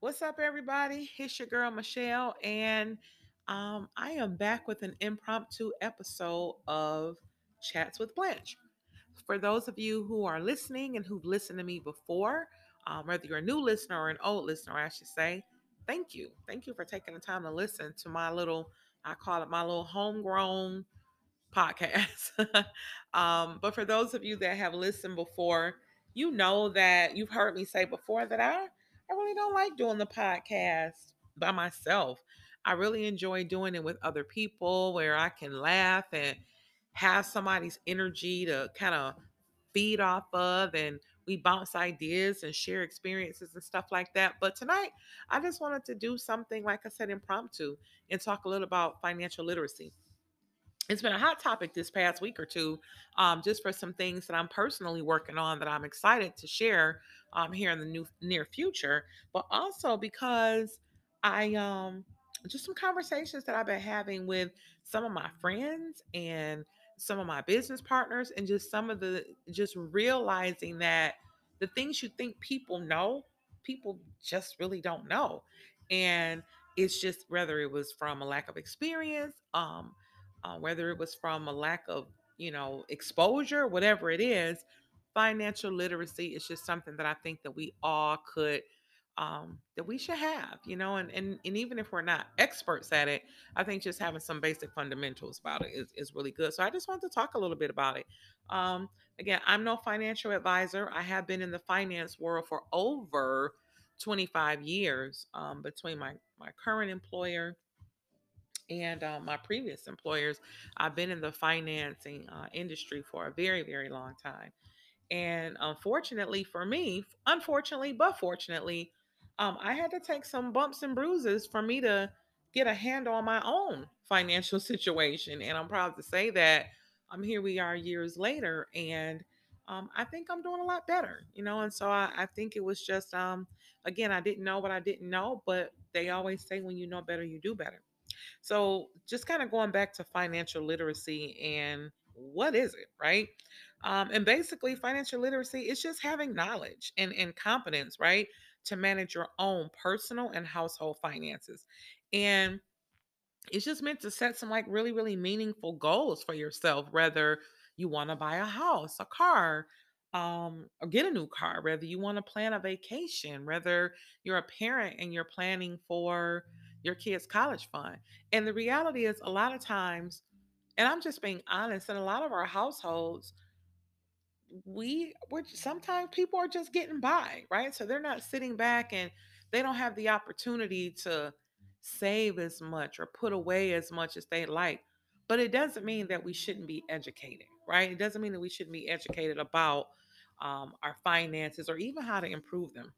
What's up, everybody? It's your girl Michelle, and um, I am back with an impromptu episode of Chats with Blanche. For those of you who are listening and who've listened to me before, um, whether you're a new listener or an old listener, I should say, thank you. Thank you for taking the time to listen to my little, I call it my little homegrown podcast. um, but for those of you that have listened before, you know that you've heard me say before that I, I really don't like doing the podcast by myself. I really enjoy doing it with other people where I can laugh and have somebody's energy to kind of feed off of and we bounce ideas and share experiences and stuff like that. But tonight, I just wanted to do something, like I said, impromptu and talk a little about financial literacy it's been a hot topic this past week or two, um, just for some things that I'm personally working on that I'm excited to share um, here in the new near future, but also because I um just some conversations that I've been having with some of my friends and some of my business partners, and just some of the just realizing that the things you think people know, people just really don't know, and it's just whether it was from a lack of experience, um, uh, whether it was from a lack of, you know, exposure, whatever it is, financial literacy is just something that I think that we all could um, that we should have, you know, and, and and even if we're not experts at it, I think just having some basic fundamentals about it is, is really good. So I just want to talk a little bit about it. Um, again, I'm no financial advisor. I have been in the finance world for over 25 years um, between my my current employer and uh, my previous employers, I've been in the financing uh, industry for a very, very long time. And unfortunately for me, unfortunately, but fortunately, um, I had to take some bumps and bruises for me to get a handle on my own financial situation. And I'm proud to say that um, here we are years later, and um, I think I'm doing a lot better, you know. And so I, I think it was just, um, again, I didn't know what I didn't know, but they always say when you know better, you do better. So, just kind of going back to financial literacy and what is it, right? Um, and basically, financial literacy is just having knowledge and, and competence, right? To manage your own personal and household finances. And it's just meant to set some like really, really meaningful goals for yourself, whether you want to buy a house, a car, um, or get a new car, whether you want to plan a vacation, whether you're a parent and you're planning for your kids' college fund. And the reality is, a lot of times, and I'm just being honest, in a lot of our households, we we're sometimes people are just getting by, right? So they're not sitting back and they don't have the opportunity to save as much or put away as much as they like. But it doesn't mean that we shouldn't be educated, right? It doesn't mean that we shouldn't be educated about um, our finances or even how to improve them.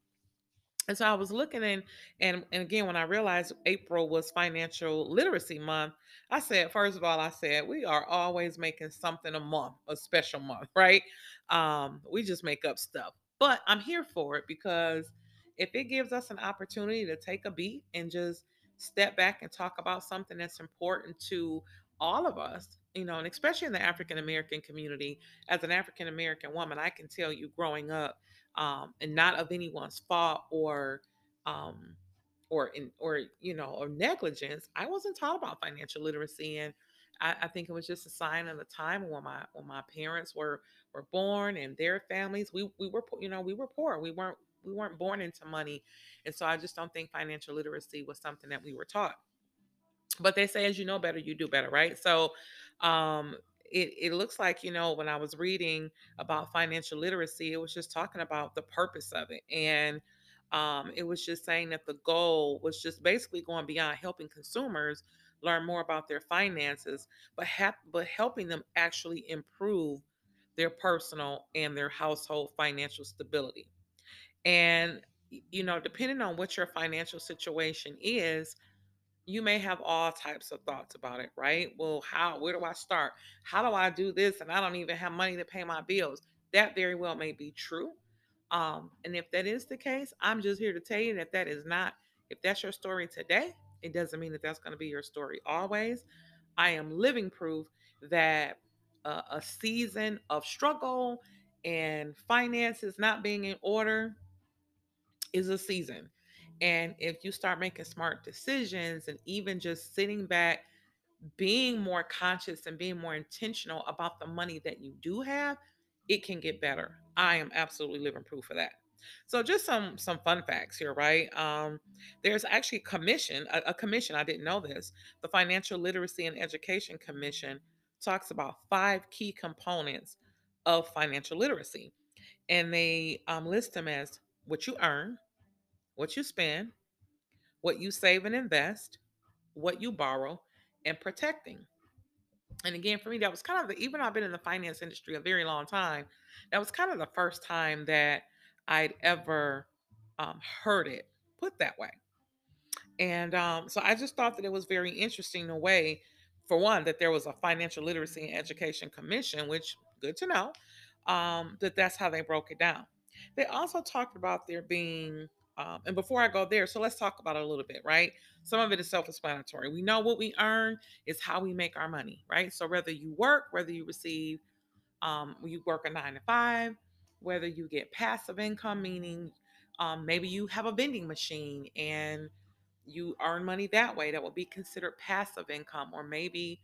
And so I was looking in, and and again, when I realized April was financial literacy month, I said, first of all, I said we are always making something a month, a special month, right? Um, we just make up stuff, but I'm here for it because if it gives us an opportunity to take a beat and just step back and talk about something that's important to all of us, you know, and especially in the African American community, as an African American woman, I can tell you growing up um, and not of anyone's fault or um, or in or you know or negligence. I wasn't taught about financial literacy, and I, I think it was just a sign of the time when my when my parents were were born and their families. We we were you know we were poor. We weren't we weren't born into money, and so I just don't think financial literacy was something that we were taught. But they say, as you know better, you do better, right? So, um, it, it looks like you know when i was reading about financial literacy it was just talking about the purpose of it and um, it was just saying that the goal was just basically going beyond helping consumers learn more about their finances but ha- but helping them actually improve their personal and their household financial stability and you know depending on what your financial situation is you may have all types of thoughts about it, right? Well, how, where do I start? How do I do this? And I don't even have money to pay my bills. That very well may be true. Um, and if that is the case, I'm just here to tell you that that is not, if that's your story today, it doesn't mean that that's going to be your story always. I am living proof that uh, a season of struggle and finances not being in order is a season And if you start making smart decisions and even just sitting back, being more conscious and being more intentional about the money that you do have, it can get better. I am absolutely living proof of that. So just some some fun facts here, right? Um, there's actually a commission, a, a commission. I didn't know this. The Financial Literacy and Education Commission talks about five key components of financial literacy, and they um, list them as what you earn, what you spend, what you save and invest, what you borrow, and protecting. And again, for me, that was kind of the, even though I've been in the finance industry a very long time, that was kind of the first time that I'd ever um, heard it put that way. And um, so I just thought that it was very interesting the way, for one, that there was a financial literacy and education commission, which good to know, um, that that's how they broke it down. They also talked about there being, um, and before I go there, so let's talk about it a little bit, right? Some of it is self explanatory. We know what we earn is how we make our money, right? So whether you work, whether you receive, um, you work a nine to five, whether you get passive income, meaning um, maybe you have a vending machine and you earn money that way that will be considered passive income or maybe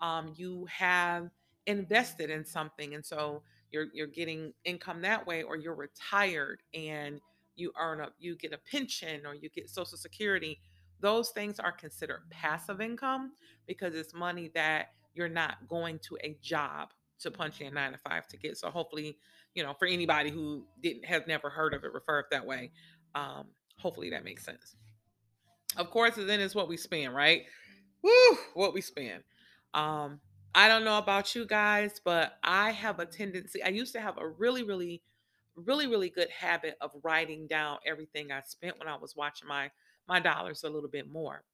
um, you have invested in something and so you're you're getting income that way or you're retired and you earn a you get a pension or you get social security those things are considered passive income because it's money that you're not going to a job to punch in nine to five to get. So hopefully you know for anybody who didn't have never heard of it refer it that way. Um, hopefully that makes sense of course, and then it's what we spend, right? Woo, what we spend. Um, I don't know about you guys, but I have a tendency. I used to have a really, really, really, really good habit of writing down everything I spent when I was watching my my dollars a little bit more.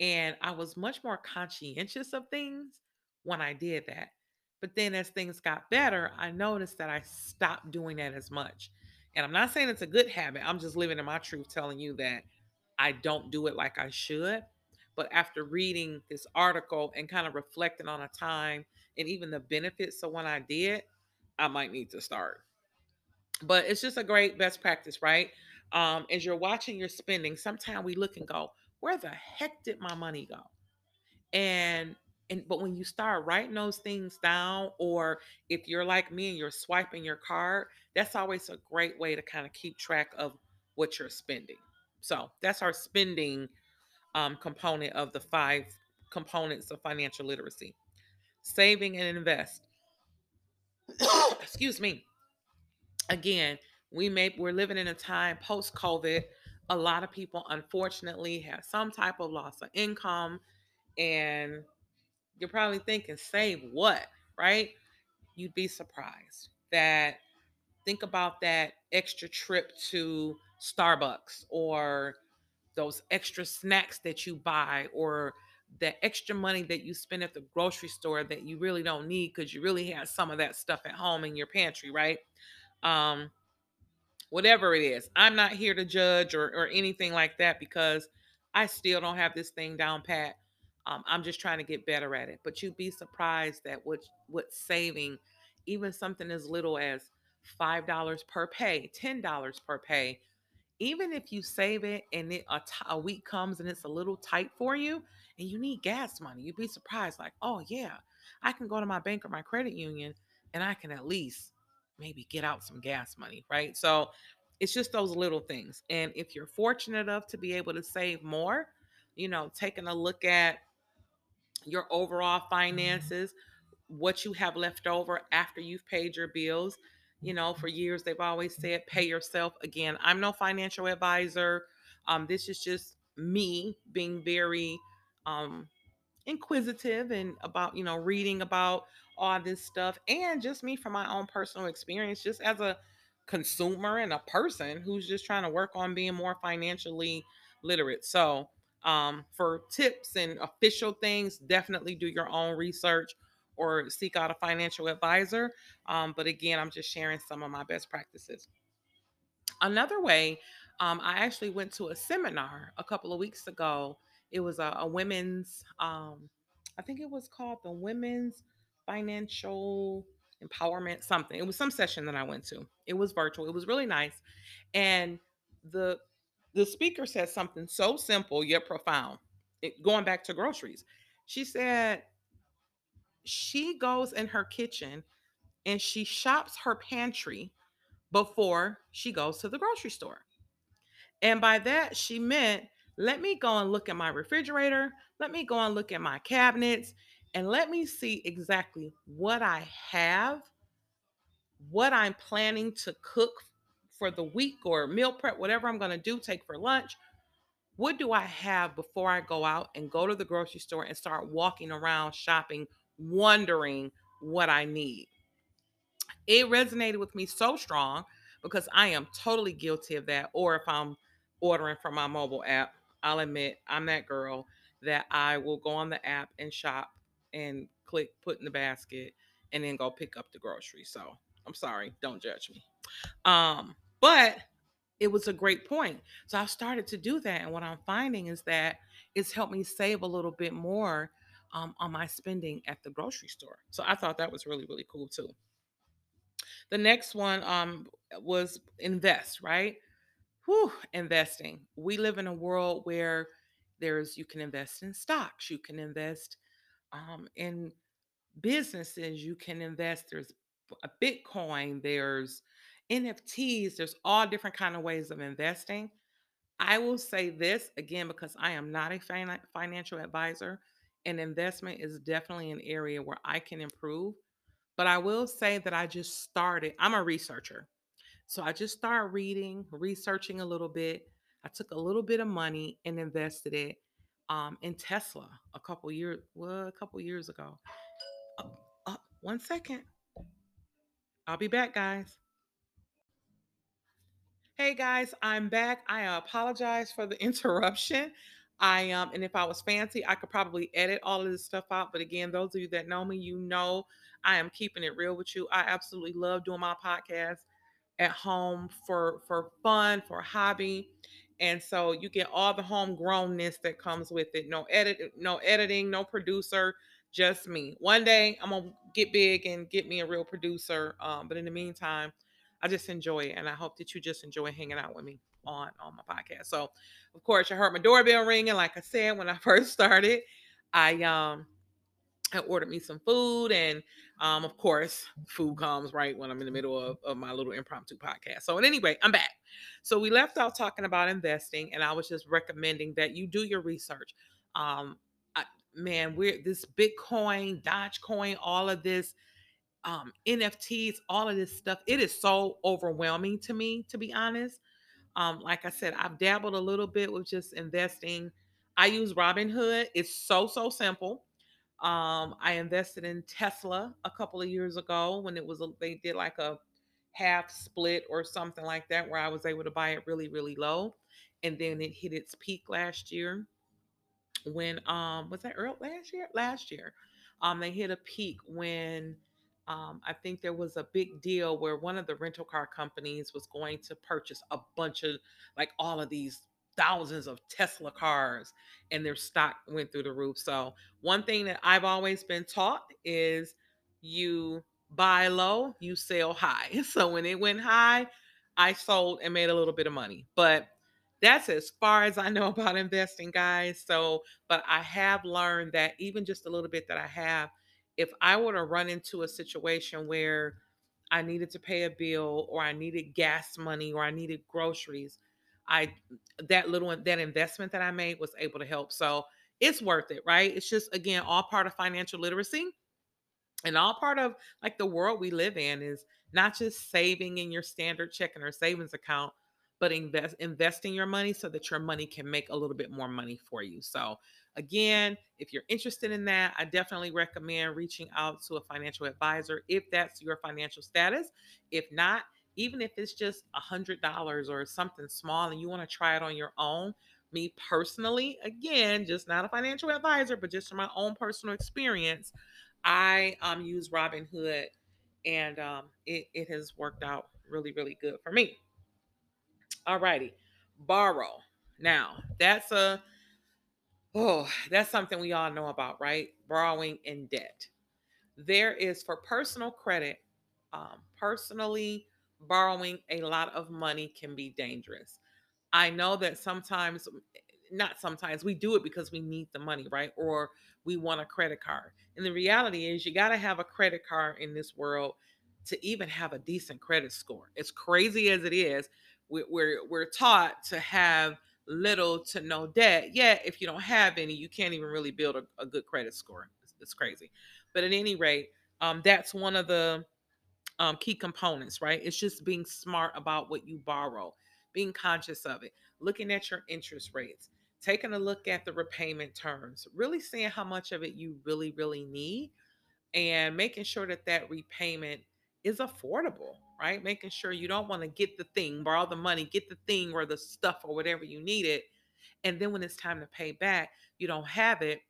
And I was much more conscientious of things when I did that. But then as things got better, I noticed that I stopped doing that as much. And I'm not saying it's a good habit. I'm just living in my truth telling you that I don't do it like I should. But after reading this article and kind of reflecting on a time and even the benefits of when I did, I might need to start. But it's just a great best practice, right? Um, as you're watching your spending, sometimes we look and go, where the heck did my money go? And and but when you start writing those things down, or if you're like me and you're swiping your card, that's always a great way to kind of keep track of what you're spending. So that's our spending um, component of the five components of financial literacy saving and invest. Excuse me. Again, we may we're living in a time post COVID. A lot of people unfortunately have some type of loss of income, and you're probably thinking, save what? Right? You'd be surprised that think about that extra trip to Starbucks or those extra snacks that you buy or the extra money that you spend at the grocery store that you really don't need because you really have some of that stuff at home in your pantry, right? Um, whatever it is, I'm not here to judge or, or anything like that because I still don't have this thing down pat. Um, I'm just trying to get better at it. But you'd be surprised at what what saving, even something as little as five dollars per pay, ten dollars per pay, even if you save it and it, a, t- a week comes and it's a little tight for you and you need gas money, you'd be surprised, like, oh, yeah, I can go to my bank or my credit union and I can at least maybe get out some gas money, right? So it's just those little things. And if you're fortunate enough to be able to save more, you know, taking a look at your overall mm-hmm. finances, what you have left over after you've paid your bills you know, for years they've always said pay yourself. Again, I'm no financial advisor. Um, this is just me being very um, inquisitive and about, you know, reading about all this stuff and just me from my own personal experience, just as a consumer and a person who's just trying to work on being more financially literate. So, um, for tips and official things, definitely do your own research or seek out a financial advisor. Um, but again, I'm just sharing some of my best practices. Another way, um, I actually went to a seminar a couple of weeks ago. It was a, a women's, um, I think it was called the Women's Financial Empowerment something. It was some session that I went to. It was virtual. It was really nice. And the the speaker said something so simple yet profound. It, going back to groceries, she said she goes in her kitchen and she shops her pantry before she goes to the grocery store. And by that, she meant let me go and look at my refrigerator, let me go and look at my cabinets, and let me see exactly what I have, what I'm planning to cook for the week or meal prep, whatever I'm going to do, take for lunch. What do I have before I go out and go to the grocery store and start walking around shopping, wondering what I need? It resonated with me so strong because I am totally guilty of that. Or if I'm ordering from my mobile app, I'll admit I'm that girl that I will go on the app and shop and click put in the basket and then go pick up the groceries. So I'm sorry, don't judge me. Um, but it was a great point. So I started to do that. And what I'm finding is that it's helped me save a little bit more um, on my spending at the grocery store. So I thought that was really, really cool too. The next one um, was invest, right? Whew, investing. We live in a world where there's you can invest in stocks, you can invest um, in businesses, you can invest. There's a Bitcoin, there's NFTs, there's all different kind of ways of investing. I will say this again because I am not a financial advisor, and investment is definitely an area where I can improve. But I will say that I just started, I'm a researcher. So I just started reading, researching a little bit. I took a little bit of money and invested it um, in Tesla a couple years, well, a couple years ago. Uh, uh, one second. I'll be back, guys. Hey guys, I'm back. I apologize for the interruption. I um and if I was fancy, I could probably edit all of this stuff out. But again, those of you that know me, you know I am keeping it real with you. I absolutely love doing my podcast at home for for fun, for hobby. And so you get all the homegrownness that comes with it. No edit, no editing, no producer, just me. One day I'm gonna get big and get me a real producer. Um, but in the meantime, I just enjoy it, and I hope that you just enjoy hanging out with me on on my podcast. So, of course, you heard my doorbell ringing. Like I said when I first started, I um I ordered me some food, and um, of course, food comes right when I'm in the middle of, of my little impromptu podcast. So, anyway, I'm back. So, we left off talking about investing, and I was just recommending that you do your research. Um, I, man, we're this Bitcoin, Dogecoin, all of this um, NFTs, all of this stuff. It is so overwhelming to me, to be honest. Um, like I said, I've dabbled a little bit with just investing. I use Robinhood. It's so so simple. Um, I invested in Tesla a couple of years ago when it was a, they did like a half split or something like that, where I was able to buy it really really low, and then it hit its peak last year. When um was that early last year? Last year, um they hit a peak when um, I think there was a big deal where one of the rental car companies was going to purchase a bunch of like all of these thousands of Tesla cars and their stock went through the roof. So, one thing that I've always been taught is you buy low, you sell high. So, when it went high, I sold and made a little bit of money. But that's as far as I know about investing, guys. So, but I have learned that even just a little bit that I have, if I were to run into a situation where I needed to pay a bill or I needed gas money or I needed groceries, I that little that investment that I made was able to help. So it's worth it, right? It's just again all part of financial literacy and all part of like the world we live in is not just saving in your standard checking or savings account, but invest investing your money so that your money can make a little bit more money for you. So Again, if you're interested in that, I definitely recommend reaching out to a financial advisor if that's your financial status. If not, even if it's just a hundred dollars or something small and you want to try it on your own, me personally, again, just not a financial advisor, but just from my own personal experience, I um, use Robinhood and um, it, it has worked out really, really good for me. All righty, borrow. Now, that's a Oh, that's something we all know about, right? Borrowing in debt. There is for personal credit, um, personally borrowing a lot of money can be dangerous. I know that sometimes, not sometimes, we do it because we need the money, right? Or we want a credit card. And the reality is, you got to have a credit card in this world to even have a decent credit score. As crazy as it is, we're, we're taught to have little to no debt. Yet, if you don't have any, you can't even really build a, a good credit score. It's, it's, crazy. But at any rate, um, that's one of the um, key components, right? It's just being smart about what you borrow, being conscious of it, looking at your interest rates, taking a look at the repayment terms, really seeing how much of it you really, really need, and making sure that that repayment is affordable, right? Making sure you don't want to get the thing, borrow the money, get the thing or the stuff or whatever you need it. And then when it's time to pay back, you don't have it.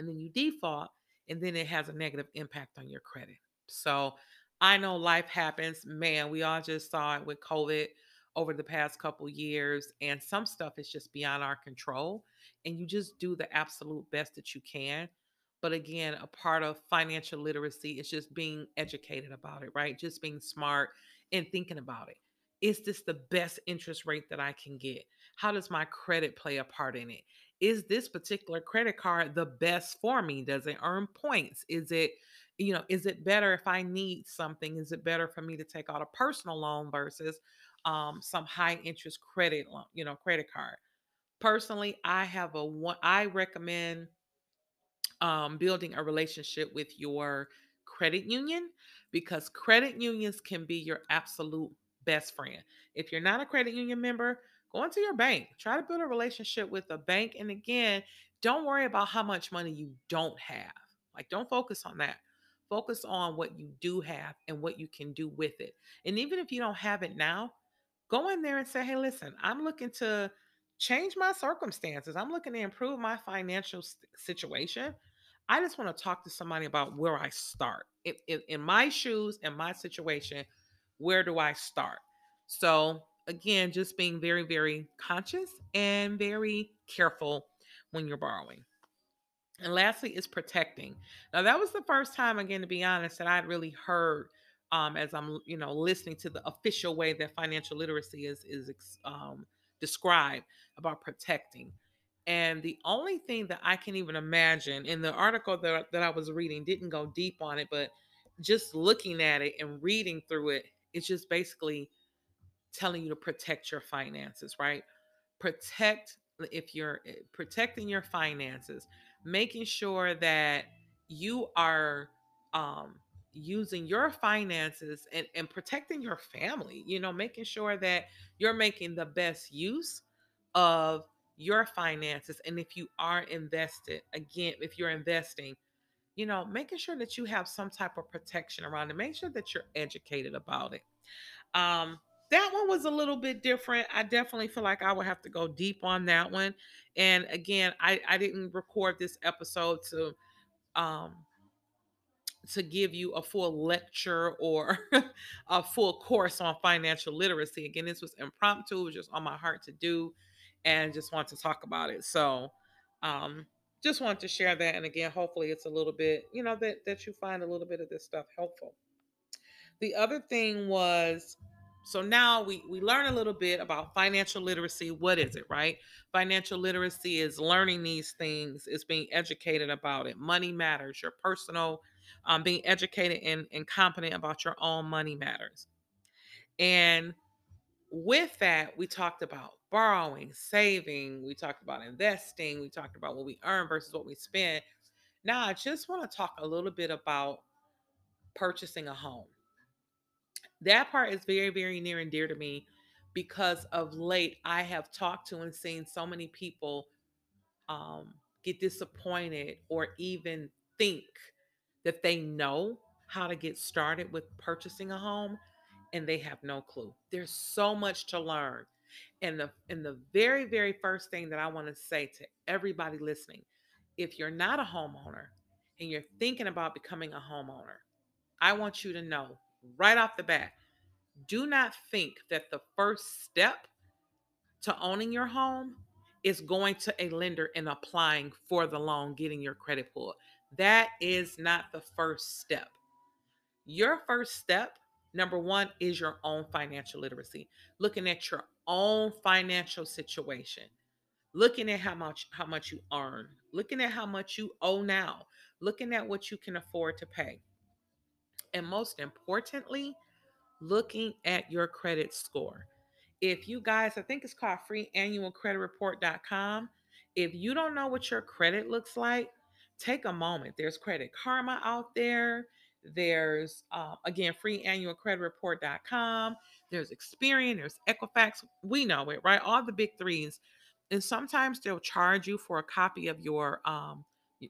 And then you default, and then it has a negative impact on your credit. So I know life happens. Man, we all just saw it with COVID over the past couple years, and some stuff is just beyond our control. And you just do the absolute best that you can but again, a part of financial literacy is just being educated about it, right? Just being smart and thinking about it. Is this the best interest rate that I can get? How does my credit play a part in it? Is this particular credit card the best for me? Does it earn points? Is it, you know, is it better if I need something? Is it better for me to take out a personal loan versus um, some high interest credit loan, you know, credit card? Personally, I have a one, I recommend um, building a relationship with your credit union because credit unions can be your absolute best friend. If you're not a credit union member, go into your bank. Try to build a relationship with a bank. And again, don't worry about how much money you don't have. Like, don't focus on that. Focus on what you do have and what you can do with it. And even if you don't have it now, go in there and say, hey, listen, I'm looking to change my circumstances. I'm looking to improve my financial situation. I just want to talk to somebody about where I start. In, in, my shoes, in my situation, where do I start? So, again, just being very, very conscious and very careful when you're borrowing. And lastly, is protecting. Now, that was the first time, again, to be honest, that I'd really heard um, as I'm, you know, listening to the official way that financial literacy is is um, described about protecting. And the only thing that I can even imagine in the article that, that I was reading didn't go deep on it, but just looking at it and reading through it, it's just basically telling you to protect your finances, right? Protect if you're eh, protecting your finances, making sure that you are um, using your finances and, and protecting your family, you know, making sure that you're making the best use of your finances and if you are invested again if you're investing you know making sure that you have some type of protection around it make sure that you're educated about it. Um that one was a little bit different. I definitely feel like i would have to go deep on that one and again i i didn't record this episode to um to give you a full lecture or a full course on financial literacy. Again this was impromptu it was just on my heart to do and just want to talk about it. So, um, just want to share that. And again, hopefully it's a little bit, you know, that, that you find a little bit of this stuff helpful. The other thing was, so now we, we learn a little bit about financial literacy. What is it, right? Financial literacy is learning these things, is being educated about it. Money matters, your personal, um, being educated and, and competent about your own money matters. And with that, we talked about borrowing, saving, we talked about investing, we talked about what we earn versus what we spend. Now, I just want to talk a little bit about purchasing a home. That part is very, very near and dear to me because of late I have talked to and seen so many people um, get disappointed or even think that they know how to get started with purchasing a home and they have no clue. There's so much to learn. And the and the very very first thing that I want to say to everybody listening, if you're not a homeowner and you're thinking about becoming a homeowner, I want you to know right off the bat, do not think that the first step to owning your home is going to a lender and applying for the loan, getting your credit pulled. That is not the first step. Your first step Number one is your own financial literacy, looking at your own financial situation. Looking at how much how much you earn looking at how much you owe now looking at what you can afford to pay. And most importantly looking at your credit score. If you guys i think it's called freeannualcreditreport.com if you don't know what your credit looks like take a moment. There's credit karma out there. There's uh, again freeannualcreditreport.com there's experian there's equifax we know it right? All the big threes and sometimes they'll charge you for a copy of your um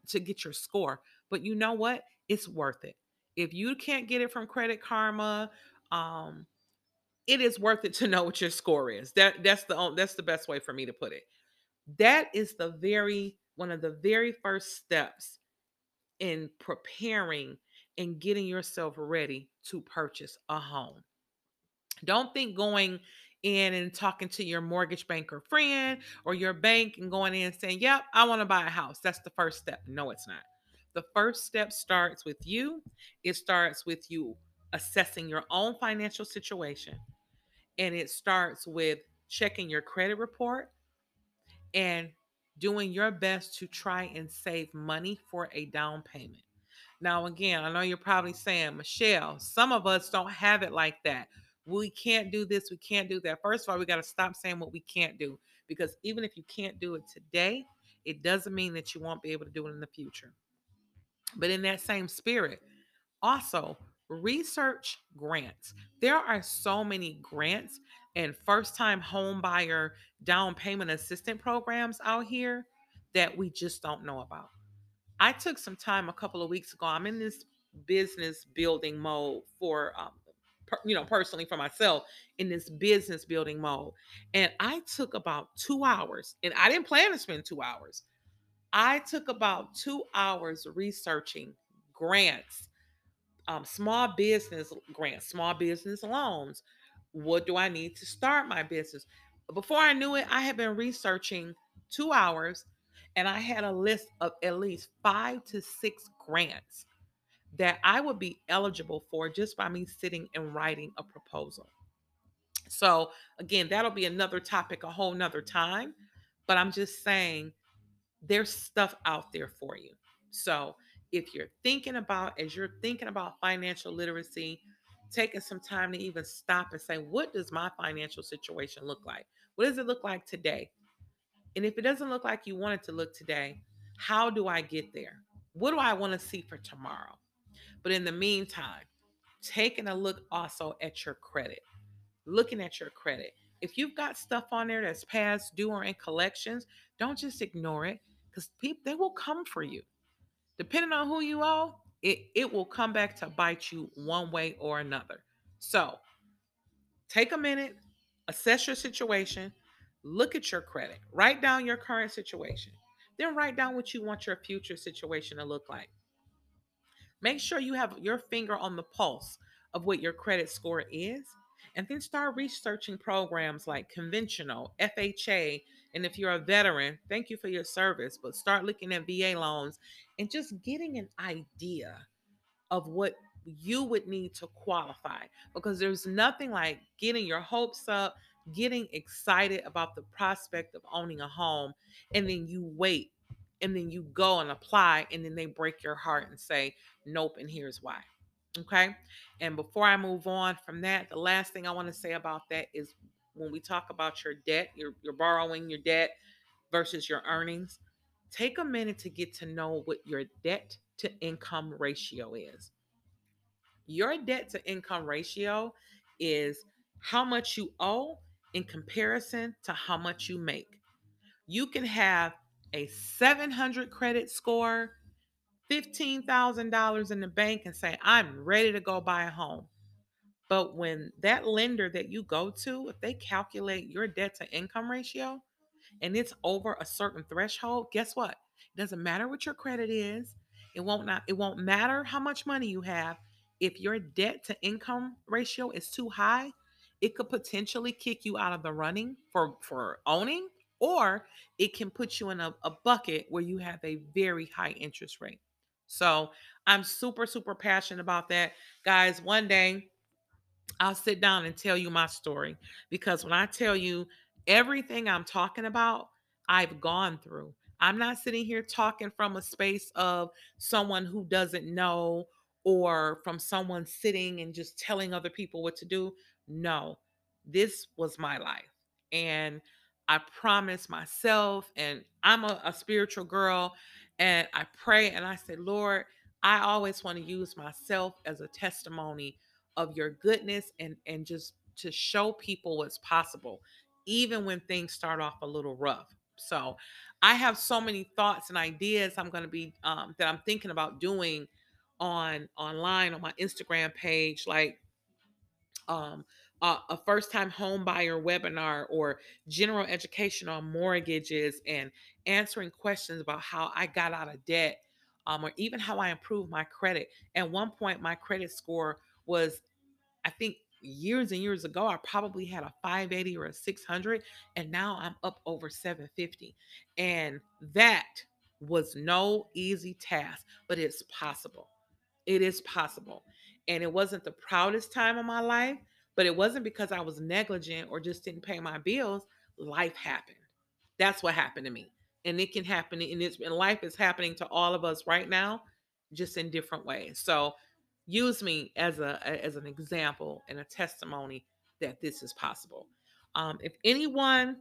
to get your score but you know what? It's worth it. If you can't get it from credit karma um it is worth it to know what your score is. That that's the that's the best way for me to put it. That is the very one of the very first steps in preparing and getting yourself ready to purchase a home don't think going in and talking to your mortgage banker friend or your bank and going in and saying, Yep, I want to buy a house. That's the first step. No, it's not. The first step starts with you. It starts with you assessing your own financial situation. And it starts with checking your credit report and doing your best to try and save money for a down payment. Now, again, I know you're probably saying, Michelle, some of us don't have it like that. We can't do this, we can't do that. First of all, we got to stop saying what we can't do because even if you can't do it today, it doesn't mean that you won't be able to do it in the future. But in that same spirit, also research grants. There are so many grants and first time home buyer down payment assistant programs out here that we just don't know about. I took some time a couple of weeks ago. I'm in this business building mode for, um, you know, personally for myself in this business building mode. And I took about two hours, and I didn't plan to spend two hours. I took about two hours researching grants, um, small business grants, small business loans. What do I need to start my business? Before I knew it, I had been researching two hours and I had a list of at least five to six grants that I would be eligible for just by me sitting and writing a proposal. So, again, that'll be another topic a whole nother time. But I'm just saying there's stuff out there for you. So, if you're thinking about, as you're thinking about financial literacy, taking some time to even stop and say, what does my financial situation look like? What does it look like today? And if it doesn't look like you want it to look today, how do I get there? What do I want to see for tomorrow? But in the meantime, taking a look also at your credit, looking at your credit. If you've got stuff on there that's past due or in collections, don't just ignore it because people they will come for you. Depending on who you owe, it, it will come back to bite you one way or another. So take a minute, assess your situation, look at your credit, write down your current situation, then write down what you want your future situation to look like. Make sure you have your finger on the pulse of what your credit score is, and then start researching programs like conventional, FHA, and if you're a veteran, thank you for your service, but start looking at VA loans and just getting an idea of what you would need to qualify because there's nothing like getting your hopes up, getting excited about the prospect of owning a home, and then you wait and then you go and apply, and then they break your heart and say, Nope, and here's why. Okay. And before I move on from that, the last thing I want to say about that is when we talk about your debt, your, your borrowing, your debt versus your earnings, take a minute to get to know what your debt to income ratio is. Your debt to income ratio is how much you owe in comparison to how much you make. You can have a 700 credit score, $15,000 in the bank, and say, I'm ready to go buy a home. But when that lender that you go to, if they calculate your debt to income ratio and it's over a certain threshold, guess what? It doesn't matter what your credit is. It won't not it won't matter how much money you have. If your debt to income ratio is too high, it could potentially kick you out of the running for for owning or it can put you in a, a bucket where you have a very high interest rate. So I'm super, super passionate about that. Guys, one day I'll sit down and tell you my story because when I tell you everything I'm talking about, I've gone through. I'm not sitting here talking from a space of someone who doesn't know or from someone sitting and just telling other people what to do. No, this was my life. And I promise myself, and I'm a, a spiritual girl, and I pray and I say, Lord, I always want to use myself as a testimony of your goodness and and just to show people what's possible even when things start off a little rough. So i have so many thoughts and ideas i'm going to be um, that i'm thinking about doing on online on my instagram page like um, a first time home buyer webinar or general education on mortgages and answering questions about how I got out of debt um, or even how I improved my credit. At one point, my credit score was, I think, years and years ago, I probably had a 580 or a 600, and now I'm up over 750. And that was no easy task, but it's possible. It is possible. And it wasn't the proudest time of my life, but it wasn't because I was negligent or just didn't pay my bills. Life happened. That's what happened to me. And it can happen and it's and life is happening to all of us right now, just in different ways. So use me as a as an example and a testimony that this is possible. Um, if anyone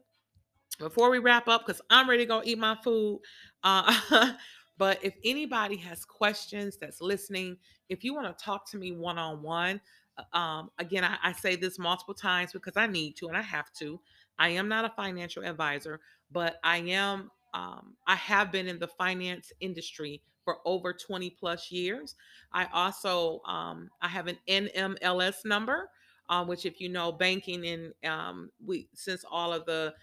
before we wrap up, because I'm ready to go eat my food. Uh, but if anybody has questions that's listening, if you want to talk to me one on one, um, again, I, I say this multiple times because I need to and I have to. I am not a financial advisor, but I am. Um, I have been in the finance industry for over 20 plus years. I also um, I have an NMLS number, uh, which if you know banking and um, we since all of the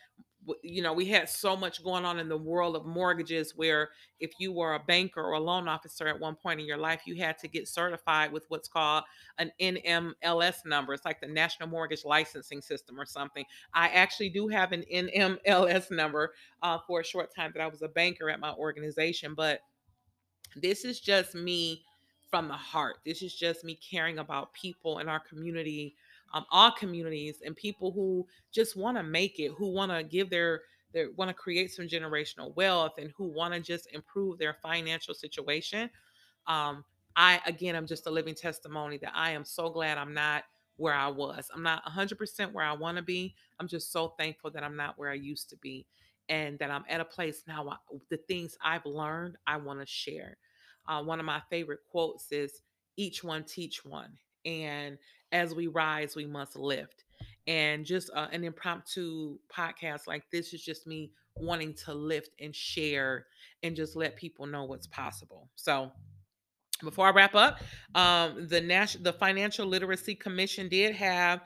you know, we had so much going on in the world of mortgages where if you were a banker or a loan officer at one point in your life, you had to get certified with what's called an NMLS number. It's like the National Mortgage Licensing System or something. I actually do have an NMLS number uh, for a short time that I was a banker at my organization, but this is just me from the heart. This is just me caring about people in our community um, all communities and people who just want to make it, who want to give their they want to create some generational wealth and who want to just improve their financial situation. Um, I again, I'm just a living testimony that I am so glad I'm not where I was. I'm not 100% where I want to be. I'm just so thankful that I'm not where I used to be and that I'm at a place now. I, the things I've learned, I want to share. Uh, one of my favorite quotes is each one teach one. And as we rise, we must lift. And just uh, an impromptu podcast like this is just me wanting to lift and share and just let people know what's possible. So, before I wrap up, um, the national the Financial Literacy Commission did have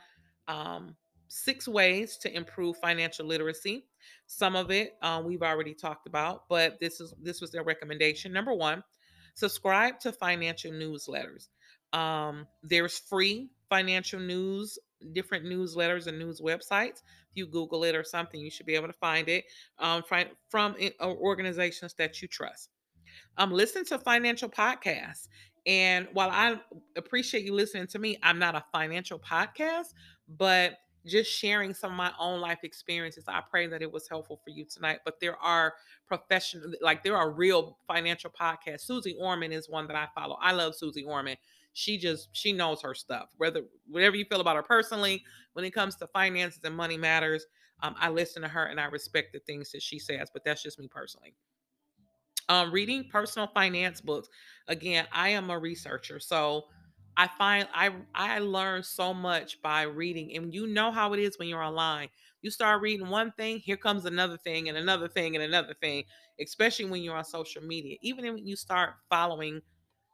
um, six ways to improve financial literacy. Some of it uh, we've already talked about, but this is this was their recommendation. Number one, subscribe to financial newsletters. Um, there's free financial news, different newsletters and news websites. If you Google it or something, you should be able to find it um, from uh, organizations that you trust. Um, listen to financial podcasts. And while I appreciate you listening to me, I'm not a financial podcast, but just sharing some of my own life experiences. I pray that it was helpful for you tonight. But there are professional, like there are real financial podcasts. Susie Orman is one that I follow. I love Susie Orman she just she knows her stuff. Whether whatever you feel about her personally, when it comes to finances and money matters, um, I listen to her and I respect the things that she says. But that's just me personally. Um, reading personal finance books. Again, I am a researcher, so I find I I learn so much by reading, and you know how it is when you're online. You start reading one thing, here comes another thing, and another thing, and another thing. Especially when you're on social media, even when you start following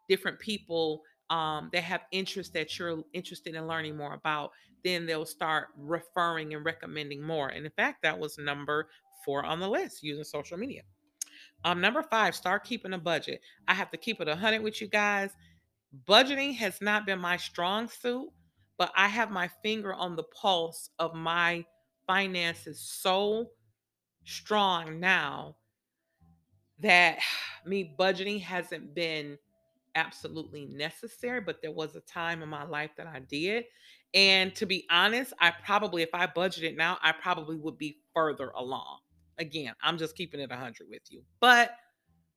different people um, that have interests that you're interested in learning more about, then they'll start referring and recommending more. And in fact, that was number four on the list using social media. Um, number five, start keeping a budget. I have to keep it 100 with you guys. Budgeting has not been my strong suit, but I have my finger on the pulse of my finances so strong now that me budgeting hasn't been absolutely necessary, but there was a time in my life that I did. And to be honest, I probably, if I budgeted now, I probably would be further along. Again, I'm just keeping it 100 with you. But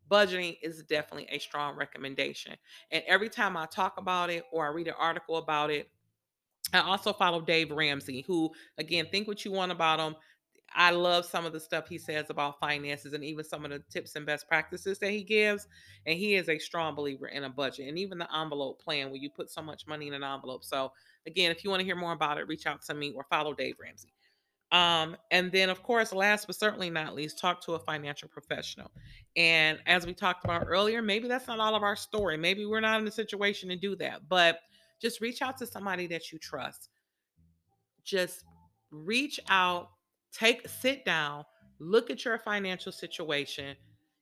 budgeting is definitely a strong recommendation. And every time I talk about it or I read an article about it, I also follow Dave Ramsey, who, again, think what you want about him. I love some of the stuff he says about finances and even some of the tips and best practices that he gives. And he is a strong believer in a budget and even the envelope plan where you put so much money in an envelope. So, again, if you want to hear more about it, reach out to me or follow Dave Ramsey. Um, and then, of course, last but certainly not least, talk to a financial professional. And as we talked about earlier, maybe that's not all of our story. Maybe we're not in a situation to do that, but just reach out to somebody that you trust. Just reach out, take sit down, look at your financial situation.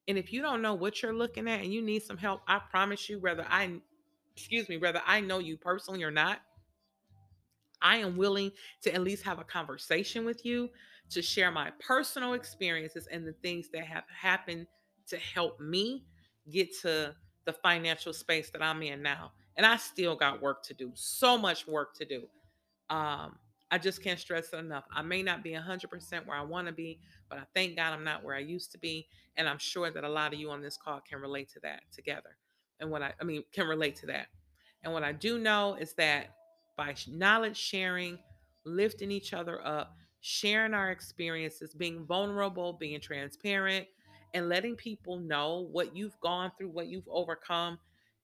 And if you don't know what you're looking at and you need some help, I promise you, whether I excuse me, whether I know you personally or not, I am willing to at least have a conversation with you to share my personal experiences and the things that have happened to help me get to the financial space that I'm in now. And I still got work to do, so much work to do. Um, I just can't stress it enough. I may not be 100% where I want to be, but I thank God I'm not where I used to be. And I'm sure that a lot of you on this call can relate to that together. And what I, I mean, can relate to that. And what I do know is that by knowledge sharing, lifting each other up, sharing our experiences, being vulnerable, being transparent, and letting people know what you've gone through, what you've overcome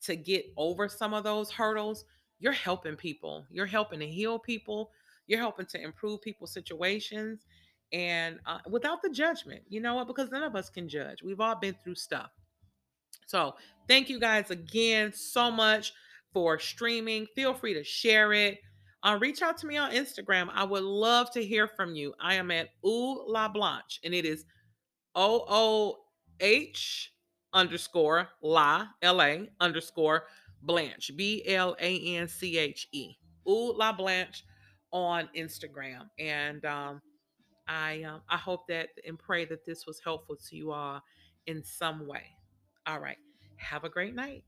to get over some of those hurdles, you're helping people. You're helping to heal people. You're helping to improve people's situations and uh, without the judgment. You know what? Because none of us can judge. We've all been through stuff. So, thank you guys again so much for streaming. Feel free to share it. Uh, reach out to me on Instagram. I would love to hear from you. I am at Ooh La Blanche, and it is O O H underscore La L A underscore Blanche B L A N C H E. Ooh La Blanche on Instagram, and um, I um, I hope that and pray that this was helpful to you all in some way. All right. Have a great night.